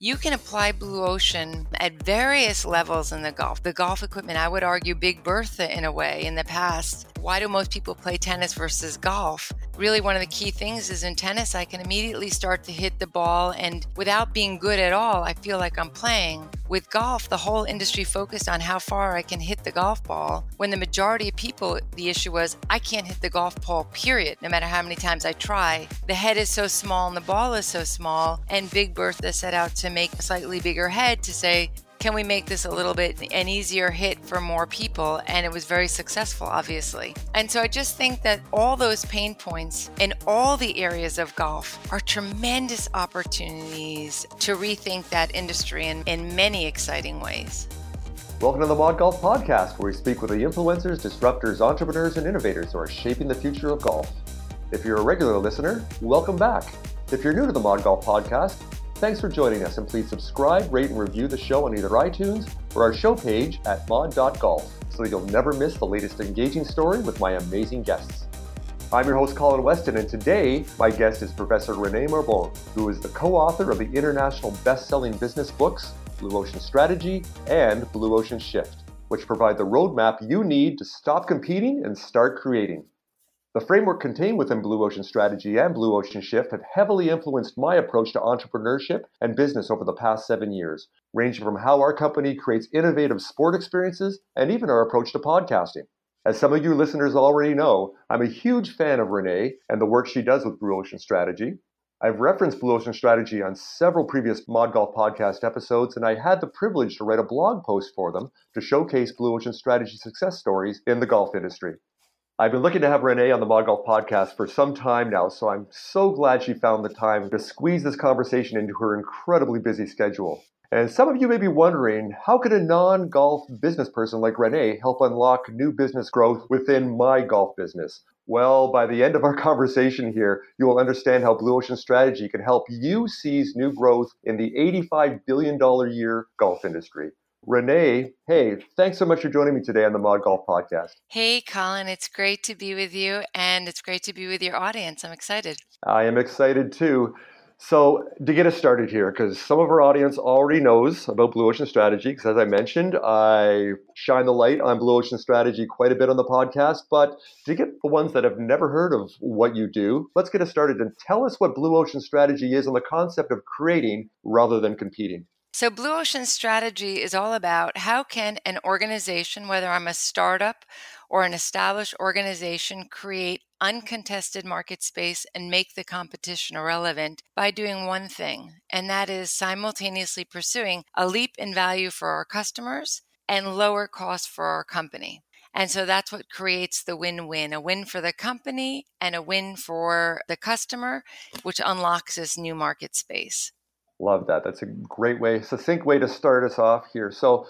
you can apply Blue Ocean at various levels in the golf. The golf equipment, I would argue, Big Bertha in a way in the past. Why do most people play tennis versus golf? Really, one of the key things is in tennis, I can immediately start to hit the ball, and without being good at all, I feel like I'm playing. With golf, the whole industry focused on how far I can hit the golf ball, when the majority of people, the issue was, I can't hit the golf ball, period, no matter how many times I try. The head is so small and the ball is so small, and Big Bertha set out to make a slightly bigger head to say, can we make this a little bit an easier hit for more people? And it was very successful, obviously. And so I just think that all those pain points in all the areas of golf are tremendous opportunities to rethink that industry in, in many exciting ways. Welcome to the Mod Golf Podcast, where we speak with the influencers, disruptors, entrepreneurs, and innovators who are shaping the future of golf. If you're a regular listener, welcome back. If you're new to the Mod Golf Podcast, Thanks for joining us, and please subscribe, rate, and review the show on either iTunes or our show page at mod.golf so that you'll never miss the latest engaging story with my amazing guests. I'm your host, Colin Weston, and today my guest is Professor Renée Mauborgne, who is the co author of the international best selling business books Blue Ocean Strategy and Blue Ocean Shift, which provide the roadmap you need to stop competing and start creating. The framework contained within Blue Ocean Strategy and Blue Ocean Shift have heavily influenced my approach to entrepreneurship and business over the past seven years, ranging from how our company creates innovative sport experiences and even our approach to podcasting. As some of you listeners already know, I'm a huge fan of Renee and the work she does with Blue Ocean Strategy. I've referenced Blue Ocean Strategy on several previous Mod Golf podcast episodes, and I had the privilege to write a blog post for them to showcase Blue Ocean Strategy success stories in the golf industry. I've been looking to have Renee on the Mod Golf podcast for some time now, so I'm so glad she found the time to squeeze this conversation into her incredibly busy schedule. And some of you may be wondering how could a non golf business person like Renee help unlock new business growth within my golf business? Well, by the end of our conversation here, you will understand how Blue Ocean Strategy can help you seize new growth in the $85 billion year golf industry. Renee, hey, thanks so much for joining me today on the Mod Golf Podcast. Hey, Colin, it's great to be with you and it's great to be with your audience. I'm excited. I am excited too. So, to get us started here, because some of our audience already knows about Blue Ocean Strategy, because as I mentioned, I shine the light on Blue Ocean Strategy quite a bit on the podcast. But to get the ones that have never heard of what you do, let's get us started and tell us what Blue Ocean Strategy is and the concept of creating rather than competing. So, Blue Ocean strategy is all about how can an organization, whether I'm a startup or an established organization, create uncontested market space and make the competition irrelevant by doing one thing, and that is simultaneously pursuing a leap in value for our customers and lower cost for our company. And so that's what creates the win win a win for the company and a win for the customer, which unlocks this new market space. Love that. That's a great way, succinct way to start us off here. So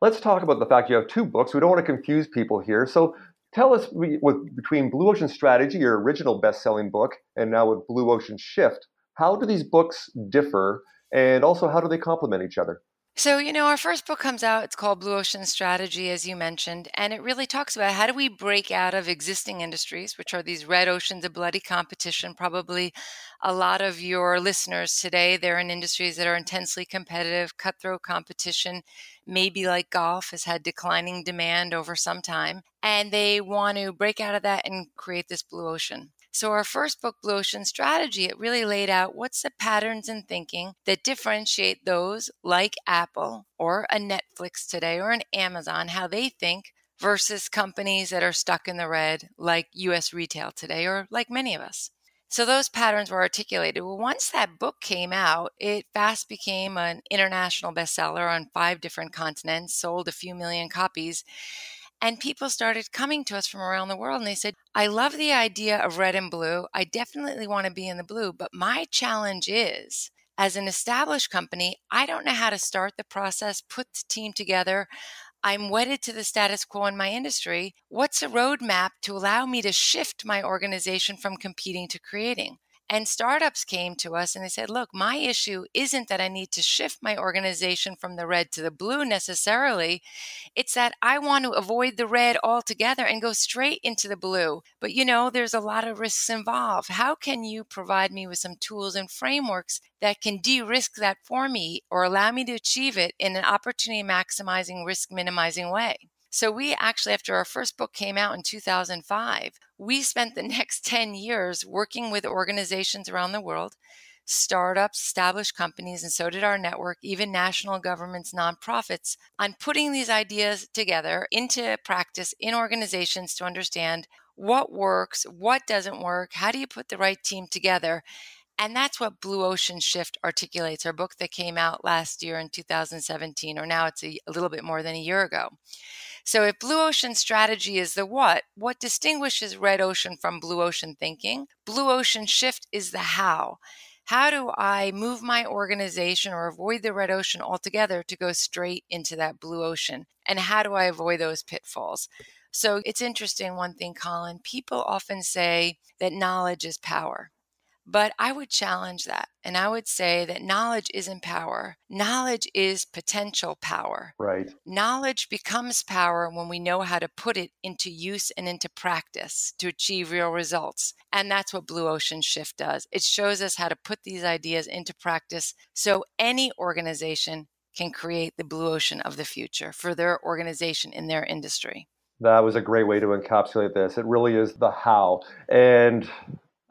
let's talk about the fact you have two books. We don't want to confuse people here. So tell us with between Blue Ocean Strategy, your original best-selling book, and now with Blue Ocean Shift, how do these books differ and also how do they complement each other? So, you know, our first book comes out. It's called Blue Ocean Strategy, as you mentioned, and it really talks about how do we break out of existing industries, which are these red oceans of bloody competition. Probably a lot of your listeners today, they're in industries that are intensely competitive, cutthroat competition, maybe like golf has had declining demand over some time, and they want to break out of that and create this blue ocean. So, our first book, Blue Ocean Strategy, it really laid out what's the patterns in thinking that differentiate those like Apple or a Netflix today or an Amazon, how they think versus companies that are stuck in the red like US retail today or like many of us. So those patterns were articulated. Well, once that book came out, it fast became an international bestseller on five different continents, sold a few million copies. And people started coming to us from around the world and they said, I love the idea of red and blue. I definitely want to be in the blue, but my challenge is as an established company, I don't know how to start the process, put the team together. I'm wedded to the status quo in my industry. What's a roadmap to allow me to shift my organization from competing to creating? And startups came to us and they said, look, my issue isn't that I need to shift my organization from the red to the blue necessarily. It's that I want to avoid the red altogether and go straight into the blue. But you know, there's a lot of risks involved. How can you provide me with some tools and frameworks that can de risk that for me or allow me to achieve it in an opportunity maximizing, risk minimizing way? So we actually, after our first book came out in 2005, we spent the next 10 years working with organizations around the world, startups, established companies, and so did our network, even national governments, nonprofits, on putting these ideas together into practice in organizations to understand what works, what doesn't work, how do you put the right team together. And that's what Blue Ocean Shift articulates, our book that came out last year in 2017, or now it's a, a little bit more than a year ago. So if blue ocean strategy is the what, what distinguishes red ocean from blue ocean thinking? Blue ocean shift is the how. How do I move my organization or avoid the red ocean altogether to go straight into that blue ocean? And how do I avoid those pitfalls? So it's interesting, one thing, Colin. People often say that knowledge is power. But I would challenge that. And I would say that knowledge isn't power. Knowledge is potential power. Right. Knowledge becomes power when we know how to put it into use and into practice to achieve real results. And that's what Blue Ocean Shift does. It shows us how to put these ideas into practice so any organization can create the blue ocean of the future for their organization in their industry. That was a great way to encapsulate this. It really is the how. And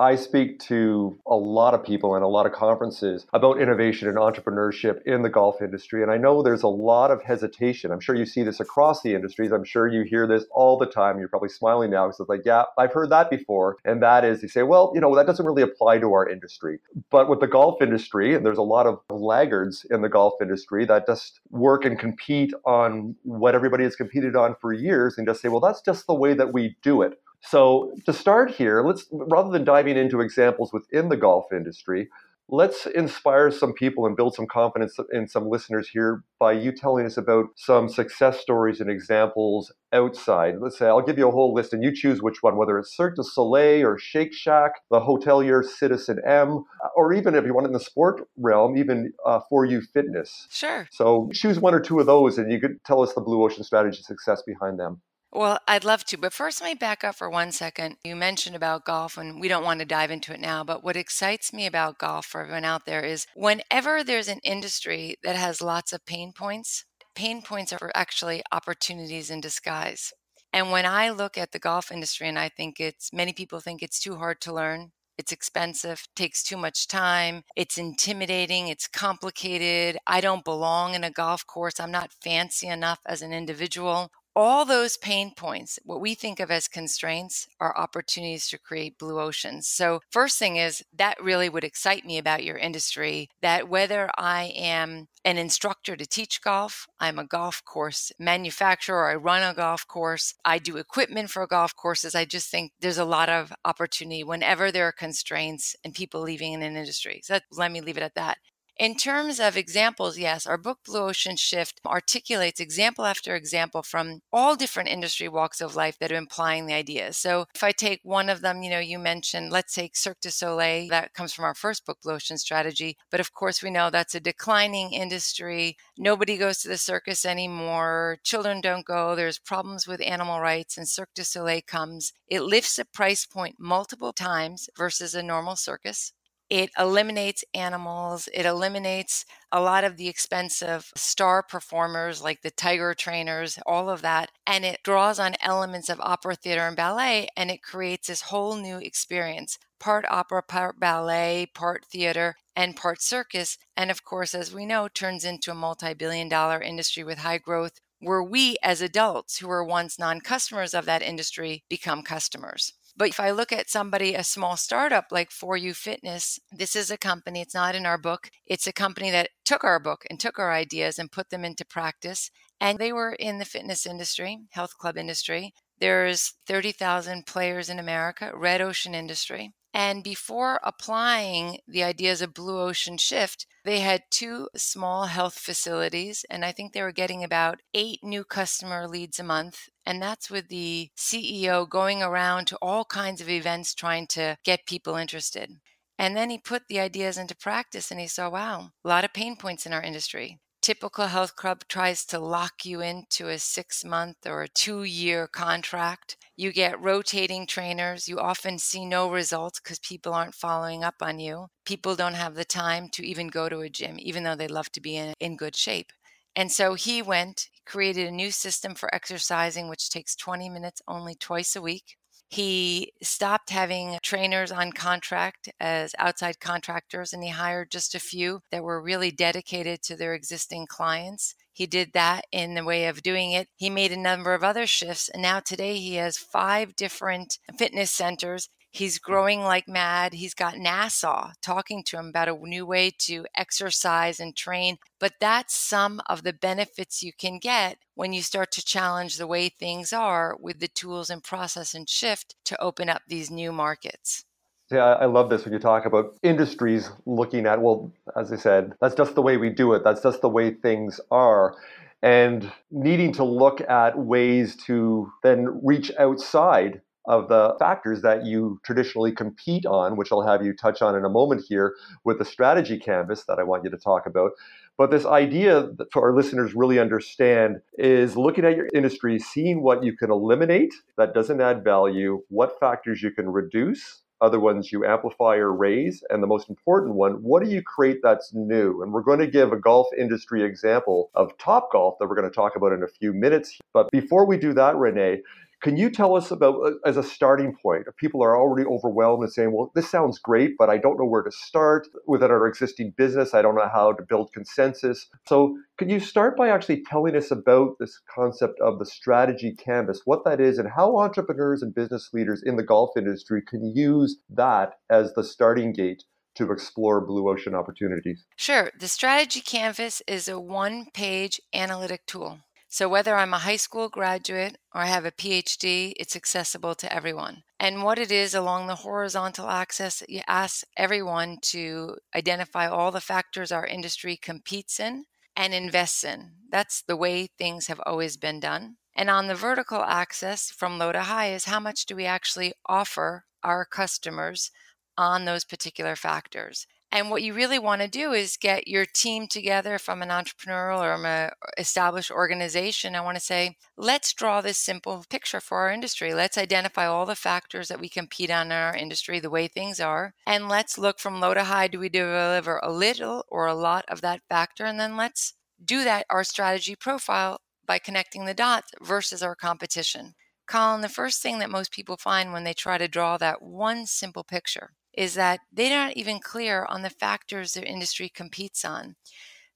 I speak to a lot of people and a lot of conferences about innovation and entrepreneurship in the golf industry. And I know there's a lot of hesitation. I'm sure you see this across the industries. I'm sure you hear this all the time. You're probably smiling now because it's like, yeah, I've heard that before. And that is, you say, well, you know, that doesn't really apply to our industry. But with the golf industry, and there's a lot of laggards in the golf industry that just work and compete on what everybody has competed on for years and just say, well, that's just the way that we do it. So to start here, let's rather than diving into examples within the golf industry, let's inspire some people and build some confidence in some listeners here by you telling us about some success stories and examples outside. Let's say I'll give you a whole list and you choose which one, whether it's Cirque du Soleil or Shake Shack, the hotelier citizenM, or even if you want it in the sport realm, even uh, For You Fitness. Sure. So choose one or two of those and you could tell us the Blue Ocean strategy success behind them. Well, I'd love to, but first let me back up for one second. You mentioned about golf, and we don't want to dive into it now, but what excites me about golf for everyone out there is whenever there's an industry that has lots of pain points, pain points are actually opportunities in disguise. And when I look at the golf industry, and I think it's many people think it's too hard to learn, it's expensive, takes too much time, it's intimidating, it's complicated. I don't belong in a golf course. I'm not fancy enough as an individual all those pain points, what we think of as constraints, are opportunities to create blue oceans. So, first thing is that really would excite me about your industry that whether I am an instructor to teach golf, I'm a golf course manufacturer, I run a golf course, I do equipment for golf courses. I just think there's a lot of opportunity whenever there are constraints and people leaving in an industry. So, let me leave it at that. In terms of examples, yes, our book Blue Ocean Shift articulates example after example from all different industry walks of life that are implying the ideas. So if I take one of them, you know, you mentioned, let's take Cirque du Soleil, that comes from our first book, Blue Ocean Strategy. But of course, we know that's a declining industry. Nobody goes to the circus anymore. Children don't go. There's problems with animal rights, and Cirque du Soleil comes. It lifts the price point multiple times versus a normal circus. It eliminates animals. It eliminates a lot of the expensive star performers like the tiger trainers, all of that. And it draws on elements of opera, theater, and ballet, and it creates this whole new experience part opera, part ballet, part theater, and part circus. And of course, as we know, turns into a multi billion dollar industry with high growth, where we as adults who were once non customers of that industry become customers. But if I look at somebody, a small startup like For You Fitness, this is a company, it's not in our book. It's a company that took our book and took our ideas and put them into practice. And they were in the fitness industry, health club industry. There's 30,000 players in America, red ocean industry. And before applying the ideas of Blue Ocean Shift, they had two small health facilities, and I think they were getting about eight new customer leads a month. And that's with the CEO going around to all kinds of events trying to get people interested. And then he put the ideas into practice and he saw, wow, a lot of pain points in our industry. Typical health club tries to lock you into a six month or a two year contract. You get rotating trainers. You often see no results because people aren't following up on you. People don't have the time to even go to a gym, even though they love to be in, in good shape. And so he went, created a new system for exercising, which takes 20 minutes only twice a week. He stopped having trainers on contract as outside contractors and he hired just a few that were really dedicated to their existing clients. He did that in the way of doing it. He made a number of other shifts and now today he has five different fitness centers He's growing like mad. He's got NASA talking to him about a new way to exercise and train. But that's some of the benefits you can get when you start to challenge the way things are with the tools and process and shift to open up these new markets. Yeah, I love this when you talk about industries looking at, well, as I said, that's just the way we do it. That's just the way things are and needing to look at ways to then reach outside of the factors that you traditionally compete on, which I'll have you touch on in a moment here with the strategy canvas that I want you to talk about. But this idea that for our listeners really understand is looking at your industry, seeing what you can eliminate that doesn't add value, what factors you can reduce, other ones you amplify or raise, and the most important one, what do you create that's new? And we're going to give a golf industry example of Topgolf that we're going to talk about in a few minutes. But before we do that, Renee, can you tell us about, uh, as a starting point, if people are already overwhelmed and saying, well, this sounds great, but I don't know where to start within our existing business. I don't know how to build consensus. So, can you start by actually telling us about this concept of the strategy canvas, what that is, and how entrepreneurs and business leaders in the golf industry can use that as the starting gate to explore blue ocean opportunities? Sure. The strategy canvas is a one page analytic tool. So, whether I'm a high school graduate or I have a PhD, it's accessible to everyone. And what it is along the horizontal axis, you ask everyone to identify all the factors our industry competes in and invests in. That's the way things have always been done. And on the vertical axis, from low to high, is how much do we actually offer our customers on those particular factors. And what you really want to do is get your team together from an entrepreneurial or an established organization. I want to say, let's draw this simple picture for our industry. Let's identify all the factors that we compete on in our industry, the way things are, and let's look from low to high. Do we deliver a little or a lot of that factor? And then let's do that, our strategy profile, by connecting the dots versus our competition. Colin, the first thing that most people find when they try to draw that one simple picture is that they're not even clear on the factors their industry competes on.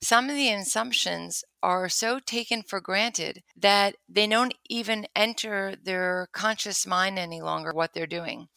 Some of the assumptions are so taken for granted that they don't even enter their conscious mind any longer what they're doing.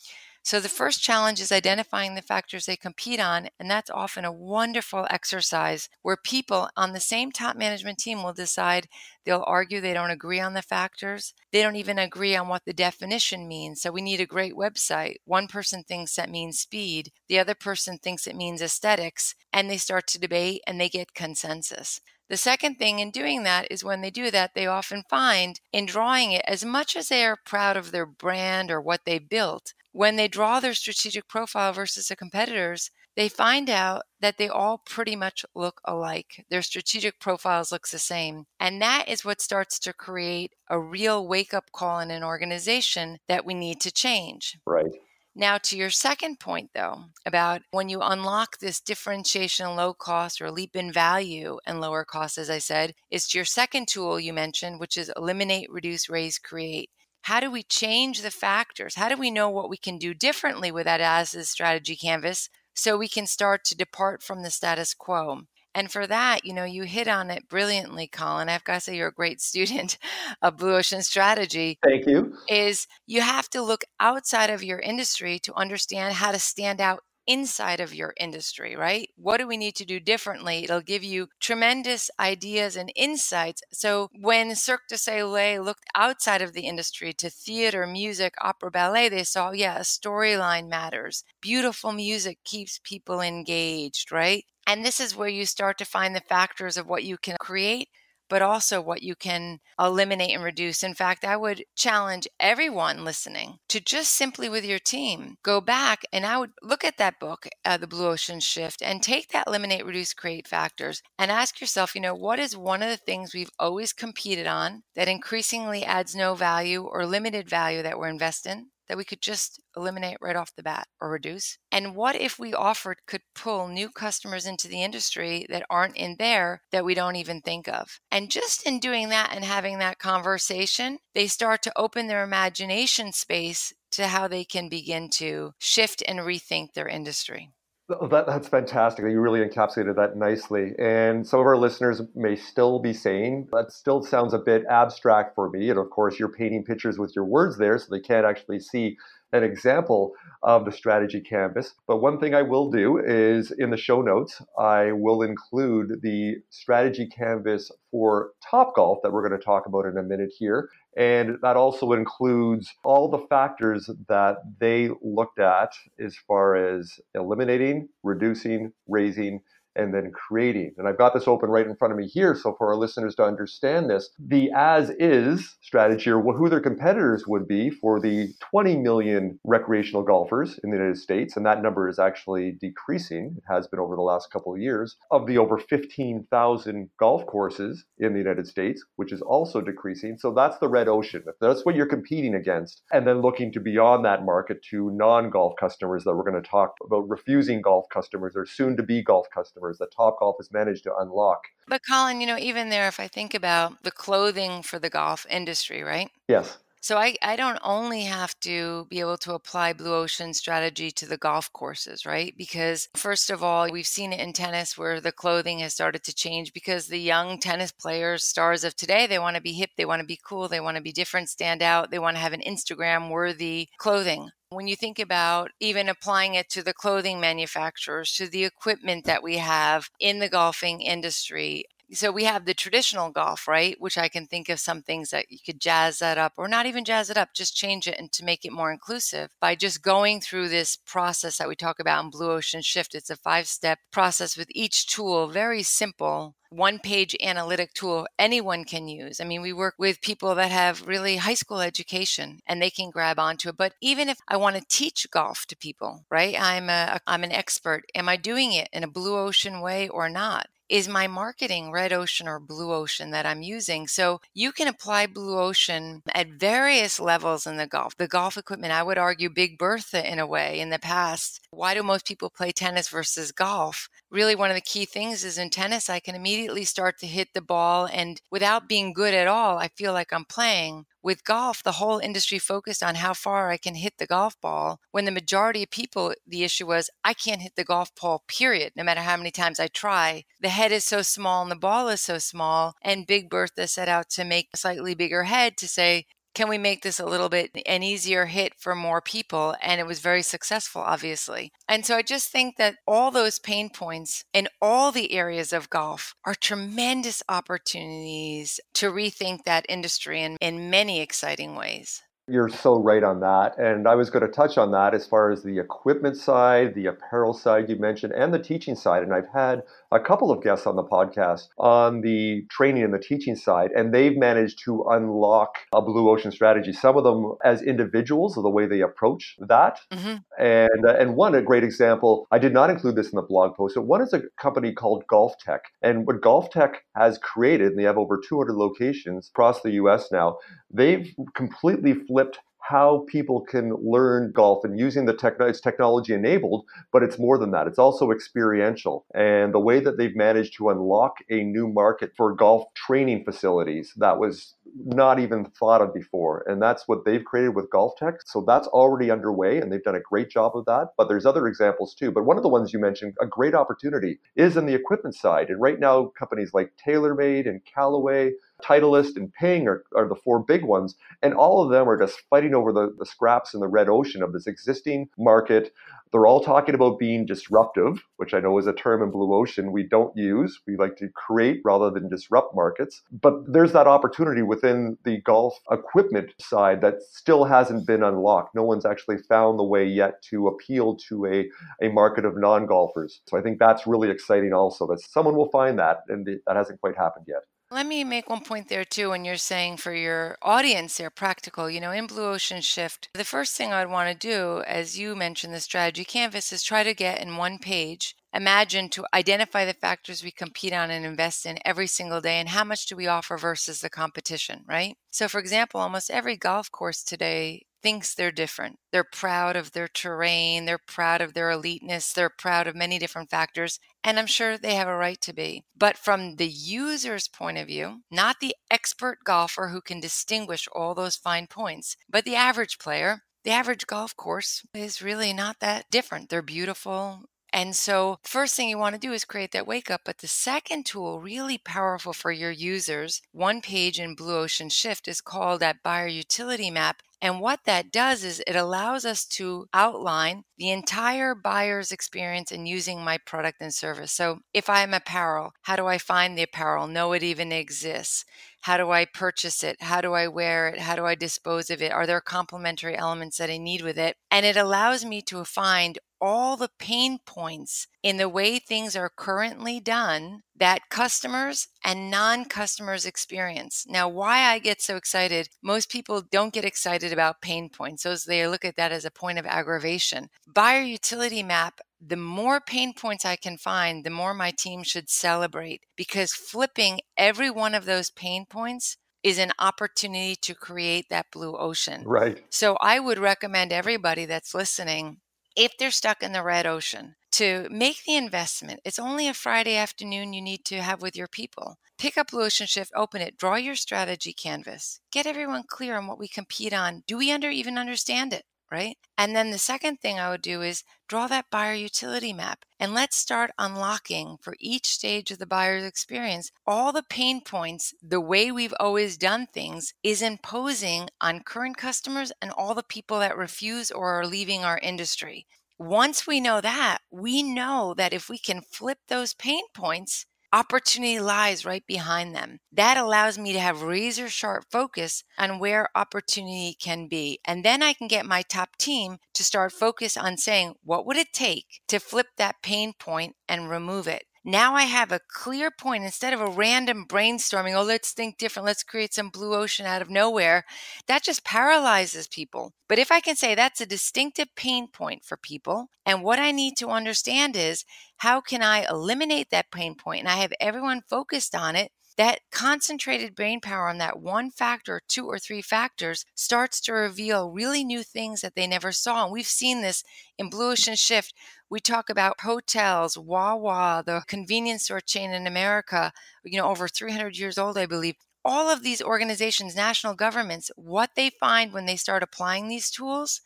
So the first challenge is identifying the factors they compete on, and that's often a wonderful exercise where people on the same top management team will decide they'll argue they don't agree on the factors. They don't even agree on what the definition means. So we need a great website. One person thinks that means speed, the other person thinks it means aesthetics, and they start to debate and they get consensus. The second thing in doing that is when they do that, they often find in drawing it, as much as they are proud of their brand or what they built, when they draw their strategic profile versus the competitors, they find out that they all pretty much look alike. Their strategic profiles looks the same. And that is what starts to create a real wake up call in an organization that we need to change. Right. Now, to your second point, though, about when you unlock this differentiation, low cost or leap in value and lower cost, as I said, is to your second tool you mentioned, which is eliminate, reduce, raise, create. How do we change the factors? How do we know what we can do differently with that as a strategy canvas so we can start to depart from the status quo? And for that, you know, you hit on it brilliantly, Colin. I've got to say you're a great student of Blue Ocean Strategy. Thank you. Is you have to look outside of your industry to understand how to stand out inside of your industry, right? What do we need to do differently? It'll give you tremendous ideas and insights. So when Cirque du Soleil looked outside of the industry to theater, music, opera, ballet, they saw, yeah, a storyline matters. Beautiful music keeps people engaged, right? And this is where you start to find the factors of what you can create but also what you can eliminate and reduce. In fact, I would challenge everyone listening to just simply with your team go back and I would look at that book, uh, The Blue Ocean Shift, and take that eliminate, reduce, create factors and ask yourself, you know, what is one of the things we've always competed on that increasingly adds no value or limited value that we're investing? That we could just eliminate right off the bat or reduce? And what if we offered could pull new customers into the industry that aren't in there that we don't even think of? And just in doing that and having that conversation, they start to open their imagination space to how they can begin to shift and rethink their industry. That, that's fantastic. You really encapsulated that nicely. And some of our listeners may still be saying, that still sounds a bit abstract for me. And of course, you're painting pictures with your words there, so they can't actually see an example of the strategy canvas. But one thing I will do is in the show notes, I will include the strategy canvas for Topgolf that we're going to talk about in a minute here. And that also includes all the factors that they looked at as far as eliminating, reducing, raising, and then creating. And I've got this open right in front of me here. So for our listeners to understand this, the as is strategy or who their competitors would be for the 20 million recreational golfers in the United States, and that number is actually decreasing. It has been over the last couple of years. Of the over 15,000 golf courses in the United States, which is also decreasing. So that's the red ocean. That's what you're competing against. And then looking to beyond that market to non-golf customers that we're going to talk about refusing golf customers or soon to be golf customers customers that Topgolf has managed to unlock. But Colin, you know, even there, if I think about the clothing for the golf industry, right? Yes. So I, I don't only have to be able to apply Blue Ocean strategy to the golf courses, right? Because first of all, we've seen it in tennis where the clothing has started to change because the young tennis players, stars of today, they want to be hip, they want to be cool, they want to be different, stand out, they want to have an Instagram worthy clothing. When you think about even applying it to the clothing manufacturers, to the equipment that we have in the golfing industry, so we have the traditional golf, right? Which I can think of some things that you could jazz that up or not even jazz it up, just change it and to make it more inclusive by just going through this process that we talk about in Blue Ocean Shift. It's a five step process with each tool, very simple one page analytic tool anyone can use. I mean, we work with people that have really high school education and they can grab onto it. But even if I want to teach golf to people, right? I'm a I'm an expert. Am I doing it in a blue ocean way or not? Is my marketing red ocean or blue ocean that I'm using. So you can apply blue ocean at various levels in the golf. The golf equipment, I would argue Big Bertha in a way in the past. Why do most people play tennis versus golf? Really, one of the key things is in tennis, I can immediately start to hit the ball. And without being good at all, I feel like I'm playing with golf, the whole industry focused on how far I can hit the golf ball when the majority of people, the issue was I can't hit the golf ball, period, no matter how many times I try. The head is so small and the ball is so small. And Big Bertha set out to make a slightly bigger head to say, can we make this a little bit an easier hit for more people? And it was very successful, obviously. And so I just think that all those pain points in all the areas of golf are tremendous opportunities to rethink that industry in, in many exciting ways. You're so right on that. And I was going to touch on that as far as the equipment side, the apparel side you mentioned, and the teaching side. And I've had a couple of guests on the podcast on the training and the teaching side, and they've managed to unlock a blue ocean strategy. Some of them as individuals, of the way they approach that. Mm-hmm. And, uh, and one, a great example, I did not include this in the blog post, but one is a company called GOLFTEC. And what GOLFTEC has created, and they have over 200 locations across the US now, they've completely flipped how people can learn golf and using the tech it's technology enabled but it's more than that. It's also experiential. And the way that they've managed to unlock a new market for golf training facilities that was not even thought of before. And that's what they've created with GOLFTEC. So that's already underway and they've done a great job of that. But there's other examples too. But one of the ones you mentioned a great opportunity is in the equipment side. And right now companies like TaylorMade and Callaway Titleist and Ping are, are the four big ones. And all of them are just fighting over the, the scraps in the red ocean of this existing market. They're all talking about being disruptive, which I know is a term in Blue Ocean we don't use. We like to create rather than disrupt markets. But there's that opportunity within the golf equipment side that still hasn't been unlocked. No one's actually found the way yet to appeal to a, a market of non golfers. So I think that's really exciting also that someone will find that, and that hasn't quite happened yet. Let me make one point there too. When you're saying for your audience, they're practical. You know, in Blue Ocean Shift, the first thing I'd want to do, as you mentioned, the strategy canvas, is try to get in one page imagine to identify the factors we compete on and invest in every single day and how much do we offer versus the competition, right? So, for example, almost every golf course today thinks they're different. They're proud of their terrain, they're proud of their eliteness, they're proud of many different factors, and I'm sure they have a right to be. But from the user's point of view, not the expert golfer who can distinguish all those fine points, but the average player, the average golf course is really not that different. They're beautiful, and so, first thing you want to do is create that wake up. But the second tool, really powerful for your users, one page in Blue Ocean Shift is called that buyer utility map. And what that does is it allows us to outline the entire buyer's experience in using my product and service. So, if I am apparel, how do I find the apparel? Know it even exists. How do I purchase it? How do I wear it? How do I dispose of it? Are there complementary elements that I need with it? And it allows me to find all the pain points in the way things are currently done that customers and non customers experience. Now, why I get so excited, most people don't get excited about pain points. Those they look at that as a point of aggravation. Buyer utility map the more pain points I can find, the more my team should celebrate because flipping every one of those pain points is an opportunity to create that blue ocean. Right. So I would recommend everybody that's listening if they're stuck in the red ocean, to make the investment. It's only a Friday afternoon you need to have with your people. Pick up Ocean Shift, open it, draw your strategy canvas, get everyone clear on what we compete on. Do we under even understand it? Right. And then the second thing I would do is draw that buyer utility map and let's start unlocking for each stage of the buyer's experience all the pain points the way we've always done things is imposing on current customers and all the people that refuse or are leaving our industry. Once we know that, we know that if we can flip those pain points, opportunity lies right behind them. That allows me to have razor sharp focus on where opportunity can be. And then I can get my top team to start focus on saying, what would it take to flip that pain point and remove it? Now I have a clear point instead of a random brainstorming. Oh, let's think different. Let's create some blue ocean out of nowhere. That just paralyzes people. But if I can say that's a distinctive pain point for people, and what I need to understand is how can I eliminate that pain point and I have everyone focused on it that concentrated brain power on that one factor, two or three factors, starts to reveal really new things that they never saw. And we've seen this in Blue Ocean Shift. We talk about hotels, Wawa, the convenience store chain in America, you know, over 300 years old, I believe. All of these organizations, national governments, what they find when they start applying these tools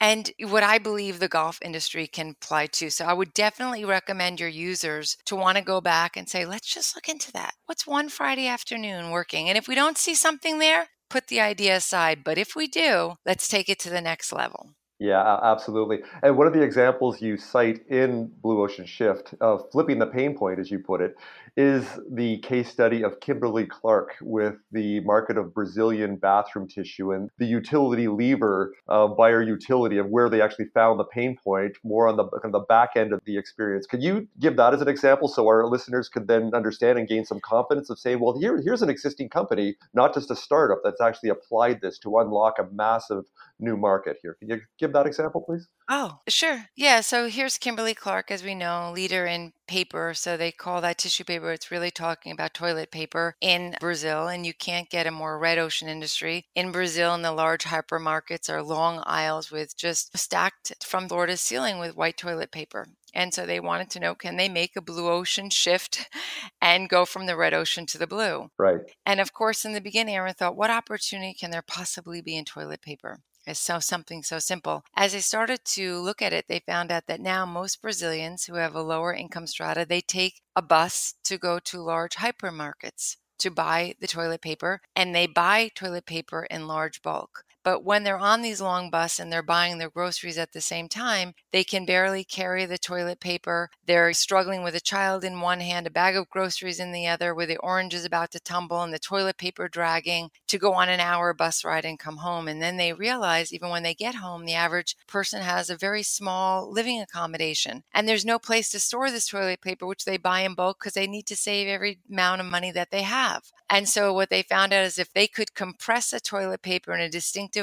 and what I believe the golf industry can apply to. So I would definitely recommend your users to want to go back and say, let's just look into that. What's one Friday afternoon working? And if we don't see something there, put the idea aside. But if we do, let's take it to the next level. Yeah, absolutely. And one of the examples you cite in Blue Ocean Shift of flipping the pain point, as you put it, is the case study of Kimberly Clark with the market of Brazilian bathroom tissue and the utility lever uh, buyer utility of where they actually found the pain point more on the of the back end of the experience. Could you give that as an example so our listeners could then understand and gain some confidence of saying, well, here, here's an existing company, not just a startup that's actually applied this to unlock a massive new market here. Can you give that example, please? Oh, sure. Yeah. So here's Kimberly Clark, as we know, leader in paper. So they call that tissue paper. It's really talking about toilet paper in Brazil. And you can't get a more red ocean industry. In Brazil, in the large hypermarkets are long aisles with just stacked from floor to ceiling with white toilet paper. And so they wanted to know can they make a blue ocean shift and go from the red ocean to the blue? Right. And of course, in the beginning, Aaron thought, what opportunity can there possibly be in toilet paper? It's so something so simple. As they started to look at it, they found out that now most Brazilians who have a lower income strata, they take a bus to go to large hypermarkets to buy the toilet paper and they buy toilet paper in large bulk. But when they're on these long buses and they're buying their groceries at the same time, they can barely carry the toilet paper. They're struggling with a child in one hand, a bag of groceries in the other, with the oranges about to tumble and the toilet paper dragging to go on an hour bus ride and come home. And then they realize, even when they get home, the average person has a very small living accommodation and there's no place to store this toilet paper, which they buy in bulk because they need to save every amount of money that they have. And so what they found out is if they could compress a toilet paper in a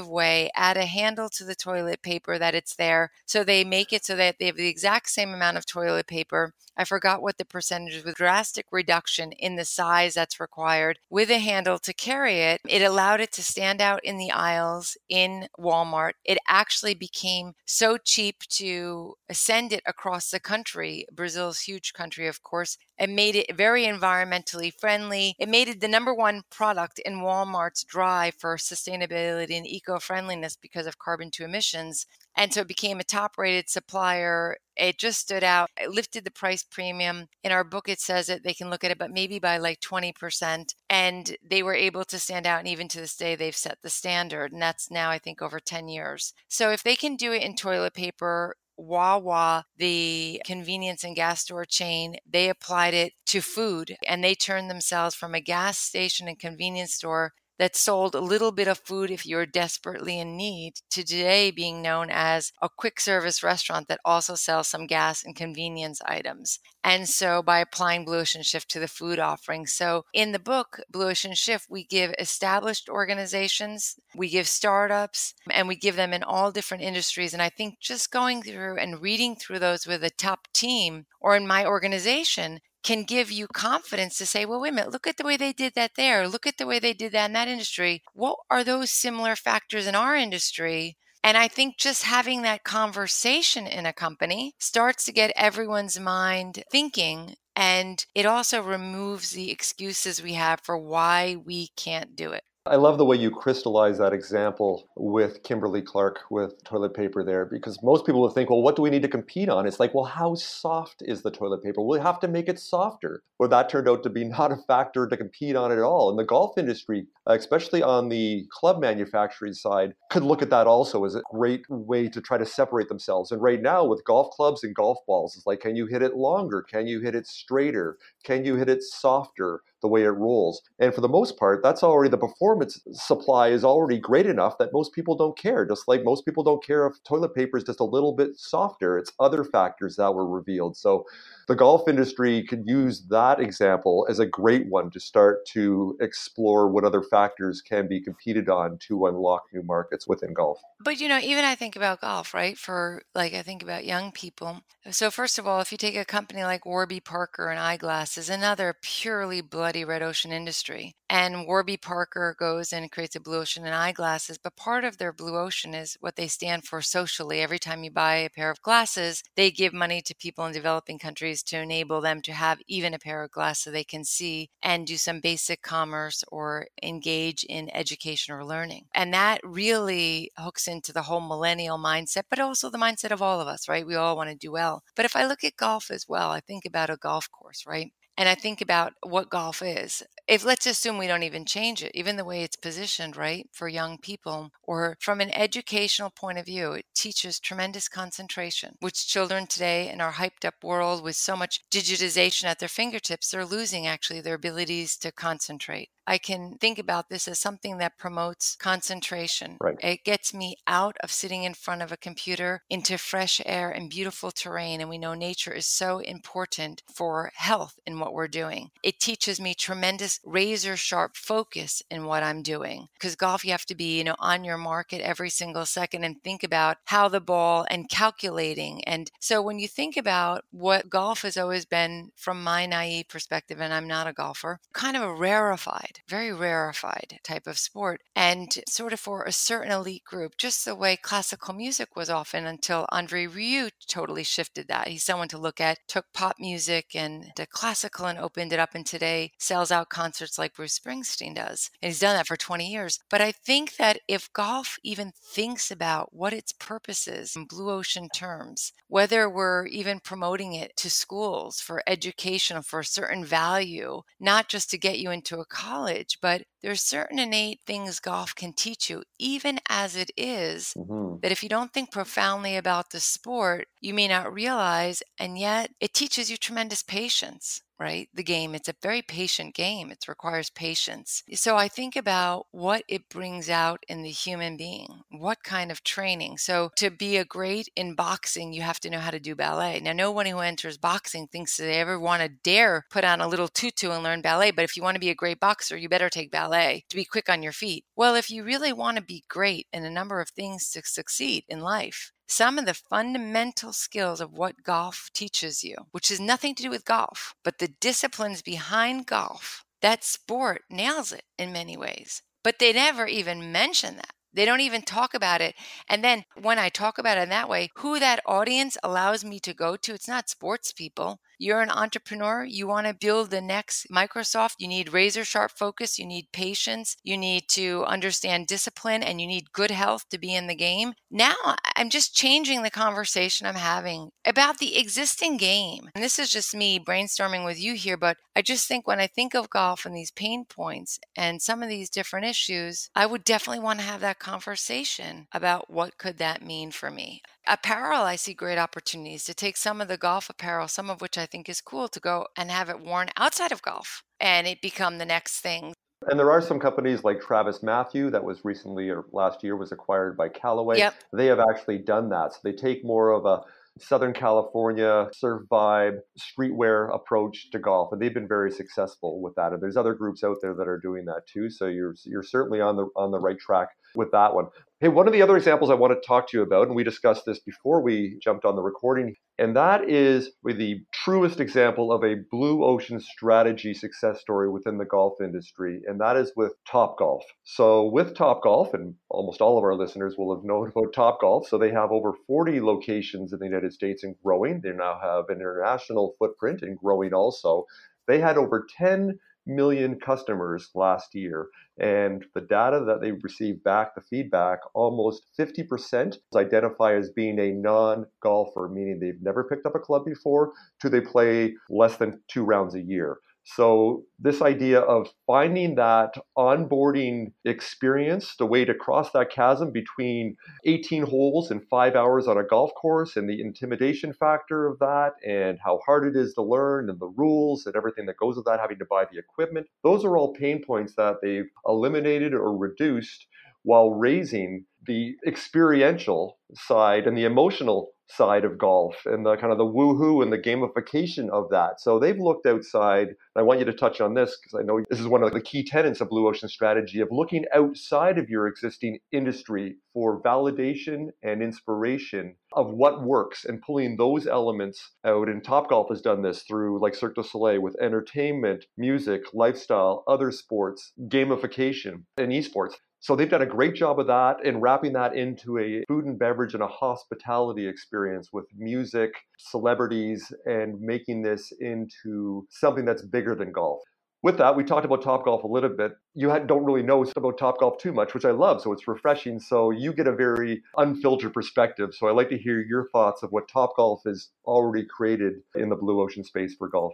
way, add a handle to the toilet paper that it's there. So they make it so that they have the exact same amount of toilet paper. I forgot what the percentage was, drastic reduction in the size that's required with a handle to carry it. It allowed it to stand out in the aisles in Walmart. It actually became so cheap to send it across the country. Brazil's huge country, of course, it made it very environmentally friendly. It made it the number one product in Walmart's drive for sustainability and eco friendliness because of carbon to emissions. And so it became a top rated supplier. It just stood out. It lifted the price premium. In our book, it says that they can look at it, but maybe by like 20%. And they were able to stand out. And even to this day, they've set the standard. And that's now, I think, over 10 years. So if they can do it in toilet paper, Wawa, the convenience and gas store chain, they applied it to food and they turned themselves from a gas station and convenience store that sold a little bit of food if you're desperately in need to today being known as a quick service restaurant that also sells some gas and convenience items. And so by applying Blue Ocean Shift to the food offering. So in the book, Blue Ocean Shift, we give established organizations, we give startups, and we give them in all different industries. And I think just going through and reading through those with a top team or in my organization can give you confidence to say, well, wait a minute, look at the way they did that there. Look at the way they did that in that industry. What are those similar factors in our industry? And I think just having that conversation in a company starts to get everyone's mind thinking. And it also removes the excuses we have for why we can't do it. I love the way you crystallize that example with Kimberly Clark with toilet paper there, because most people will think, well, what do we need to compete on? It's like, well, how soft is the toilet paper? We'll have to make it softer. Well, that turned out to be not a factor to compete on at all. And the golf industry, especially on the club manufacturing side, could look at that also as a great way to try to separate themselves. And right now, with golf clubs and golf balls, it's like, can you hit it longer? Can you hit it straighter? Can you hit it softer? The way it rolls. And for the most part, that's already the performance supply is already great enough that most people don't care. Just like most people don't care if toilet paper is just a little bit softer. It's other factors that were revealed. So the golf industry could use that example as a great one to start to explore what other factors can be competed on to unlock new markets within golf. But you know, even I think about golf, right? For like I think about young people. So first of all, if you take a company like Warby Parker and eyeglasses, another purely bloody red ocean industry, and Warby Parker goes and creates a blue ocean and eyeglasses, but part of their blue ocean is what they stand for socially. Every time you buy a pair of glasses, they give money to people in developing countries to enable them to have even a pair of glasses so they can see and do some basic commerce or engage in education or learning. And that really hooks into the whole millennial mindset, but also the mindset of all of us, right? We all want to do well. But if I look at golf as well, I think about a golf course, right? And I think about what golf is. If let's assume we don't even change it, even the way it's positioned, right, for young people, or from an educational point of view, it teaches tremendous concentration, which children today in our hyped up world with so much digitization at their fingertips, they're losing actually their abilities to concentrate. I can think about this as something that promotes concentration. Right. It gets me out of sitting in front of a computer into fresh air and beautiful terrain. And we know nature is so important for health in what we're doing. It teaches me tremendous razor sharp focus in what I'm doing. Because golf, you have to be, you know, on your market every single second and think about how the ball and calculating. And so when you think about what golf has always been from my naive perspective, and I'm not a golfer, kind of a rarefied very rarefied type of sport, and sort of for a certain elite group, just the way classical music was often until Andre Rieu totally shifted that. He's someone to look at, took pop music and the classical and opened it up and today sells out concerts like Bruce Springsteen does. And he's done that for 20 years. But I think that if golf even thinks about what its purpose is in blue ocean terms, whether we're even promoting it to schools for education, for a certain value, not just to get you into a college, but there's certain innate things golf can teach you, even as it is, mm-hmm. that if you don't think profoundly about the sport, you may not realize. And yet it teaches you tremendous patience right? The game, it's a very patient game. It requires patience. So I think about what it brings out in the human being, what kind of training. So to be a great in boxing, you have to know how to do ballet. Now, no one who enters boxing thinks they ever want to dare put on a little tutu and learn ballet. But if you want to be a great boxer, you better take ballet to be quick on your feet. Well, if you really want to be great in a number of things to succeed in life, some of the fundamental skills of what golf teaches you, which has nothing to do with golf, but the disciplines behind golf. That sport nails it in many ways, but they never even mention that. They don't even talk about it. And then when I talk about it in that way, who that audience allows me to go to, it's not sports people. You're an entrepreneur. You want to build the next Microsoft. You need razor sharp focus. You need patience. You need to understand discipline and you need good health to be in the game. Now I'm just changing the conversation I'm having about the existing game. And this is just me brainstorming with you here, but I just think when I think of golf and these pain points and some of these different issues, I would definitely want to have that conversation about what could that mean for me. Apparel, I see great opportunities to take some of the golf apparel, some of which I think is cool, to go and have it worn outside of golf and it become the next thing. And there are some companies like TravisMathew that was recently or last year was acquired by Callaway. Yep. They have actually done that. So they take more of a Southern California surf vibe, streetwear approach to golf, and they've been very successful with that. And there's other groups out there that are doing that too. So you're you're certainly on the on the right track with that one. Hey, one of the other examples I want to talk to you about, and we discussed this before we jumped on the recording, and that is with the truest example of a blue ocean strategy success story within the golf industry, and that is with Topgolf. So, with Topgolf, and almost all of our listeners will have known about Topgolf, so they have over 40 locations in the United States and growing. They now have an international footprint and growing also. They had over 10 million customers last year. And the data that they received back, the feedback, almost 50% identify as being a non golfer, meaning they've never picked up a club before, to they play less than two rounds a year. So, this idea of finding that onboarding experience, the way to cross that chasm between 18 holes and five hours on a golf course, and the intimidation factor of that, and how hard it is to learn, and the rules and everything that goes with that, having to buy the equipment, those are all pain points that they've eliminated or reduced while raising the experiential side and the emotional side of golf and the kind of the woohoo and the gamification of that. So they've looked outside. And I want you to touch on this because I know this is one of the key tenets of Blue Ocean strategy of looking outside of your existing industry for validation and inspiration of what works and pulling those elements out. And Topgolf has done this through like Cirque du Soleil with entertainment, music, lifestyle, other sports, gamification, and esports. So they've done a great job of that and wrapping that into a food and beverage and a hospitality experience with music, celebrities, and making this into something that's bigger than golf. With that, we talked about Topgolf a little bit. You don't really know about Topgolf too much, which I love. So it's refreshing. So you get a very unfiltered perspective. So I'd like to hear your thoughts of what Topgolf has already created in the blue ocean space for golf.